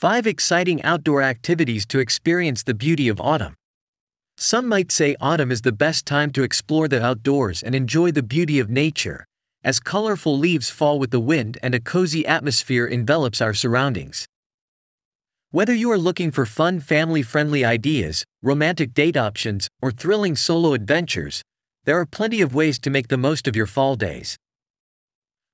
5 exciting outdoor activities to experience the beauty of autumn. Some might say autumn is the best time to explore the outdoors and enjoy the beauty of nature, as colorful leaves fall with the wind and a cozy atmosphere envelops our surroundings. Whether you are looking for fun family friendly ideas, romantic date options, or thrilling solo adventures, there are plenty of ways to make the most of your fall days.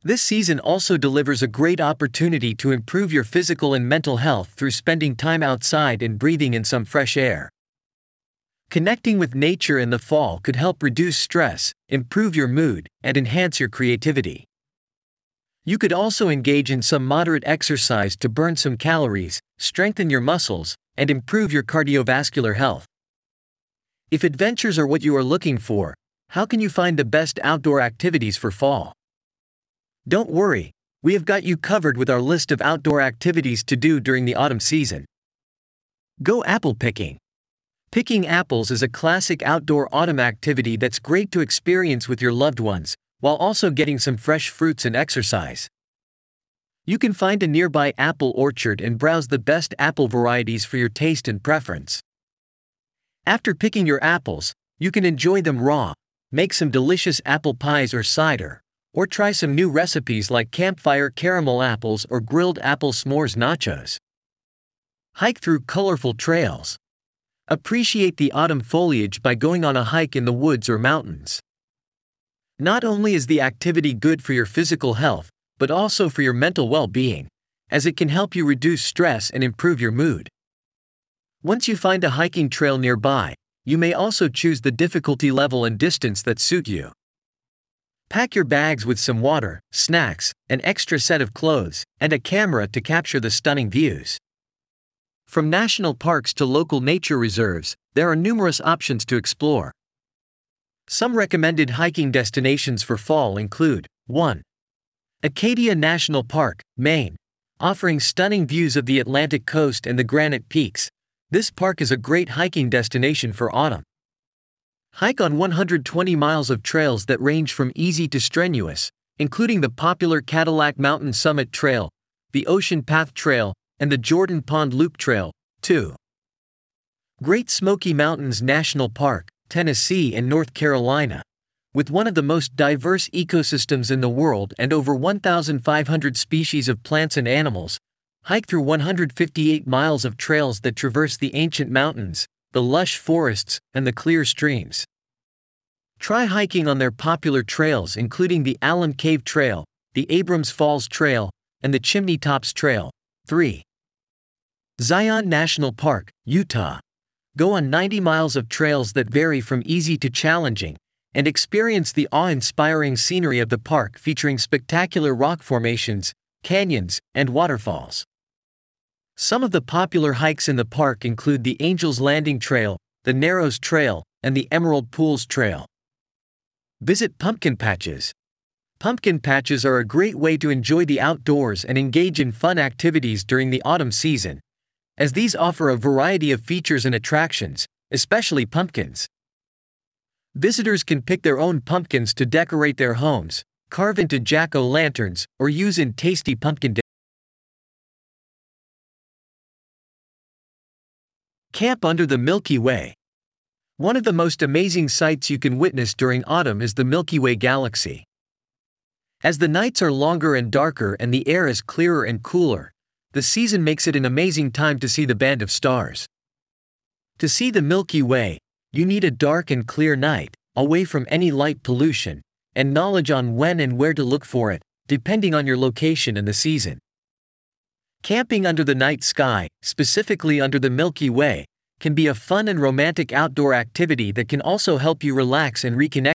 This season also delivers a great opportunity to improve your physical and mental health through spending time outside and breathing in some fresh air. Connecting with nature in the fall could help reduce stress, improve your mood, and enhance your creativity. You could also engage in some moderate exercise to burn some calories, strengthen your muscles, and improve your cardiovascular health. If adventures are what you are looking for, how can you find the best outdoor activities for fall? Don't worry, we have got you covered with our list of outdoor activities to do during the autumn season. Go apple picking. Picking apples is a classic outdoor autumn activity that's great to experience with your loved ones, while also getting some fresh fruits and exercise. You can find a nearby apple orchard and browse the best apple varieties for your taste and preference. After picking your apples, you can enjoy them raw, make some delicious apple pies or cider, or try some new recipes like campfire caramel apples or grilled apple s'mores nachos. Hike through colorful trails. Appreciate the autumn foliage by going on a hike in the woods or mountains. Not only is the activity good for your physical health, but also for your mental well being, as it can help you reduce stress and improve your mood. Once you find a hiking trail nearby, you may also choose the difficulty level and distance that suit you. Pack your bags with some water, snacks, an extra set of clothes, and a camera to capture the stunning views. From national parks to local nature reserves, there are numerous options to explore. Some recommended hiking destinations for fall include 1. Acadia National Park, Maine. Offering stunning views of the Atlantic coast and the Granite Peaks, this park is a great hiking destination for autumn. Hike on 120 miles of trails that range from easy to strenuous, including the popular Cadillac Mountain Summit Trail, the Ocean Path Trail, and the Jordan Pond Loop Trail, 2. Great Smoky Mountains National Park, Tennessee and North Carolina. With one of the most diverse ecosystems in the world and over 1,500 species of plants and animals, hike through 158 miles of trails that traverse the ancient mountains, the lush forests, and the clear streams. Try hiking on their popular trails, including the Alum Cave Trail, the Abrams Falls Trail, and the Chimney Tops Trail. 3. Zion National Park, Utah. Go on 90 miles of trails that vary from easy to challenging, and experience the awe inspiring scenery of the park featuring spectacular rock formations, canyons, and waterfalls. Some of the popular hikes in the park include the Angels Landing Trail, the Narrows Trail, and the Emerald Pools Trail. Visit pumpkin patches. Pumpkin patches are a great way to enjoy the outdoors and engage in fun activities during the autumn season, as these offer a variety of features and attractions, especially pumpkins. Visitors can pick their own pumpkins to decorate their homes, carve into jack o' lanterns, or use in tasty pumpkin Camp under the Milky Way. One of the most amazing sights you can witness during autumn is the Milky Way galaxy. As the nights are longer and darker and the air is clearer and cooler, the season makes it an amazing time to see the band of stars. To see the Milky Way, you need a dark and clear night, away from any light pollution, and knowledge on when and where to look for it, depending on your location and the season. Camping under the night sky, specifically under the Milky Way, can be a fun and romantic outdoor activity that can also help you relax and reconnect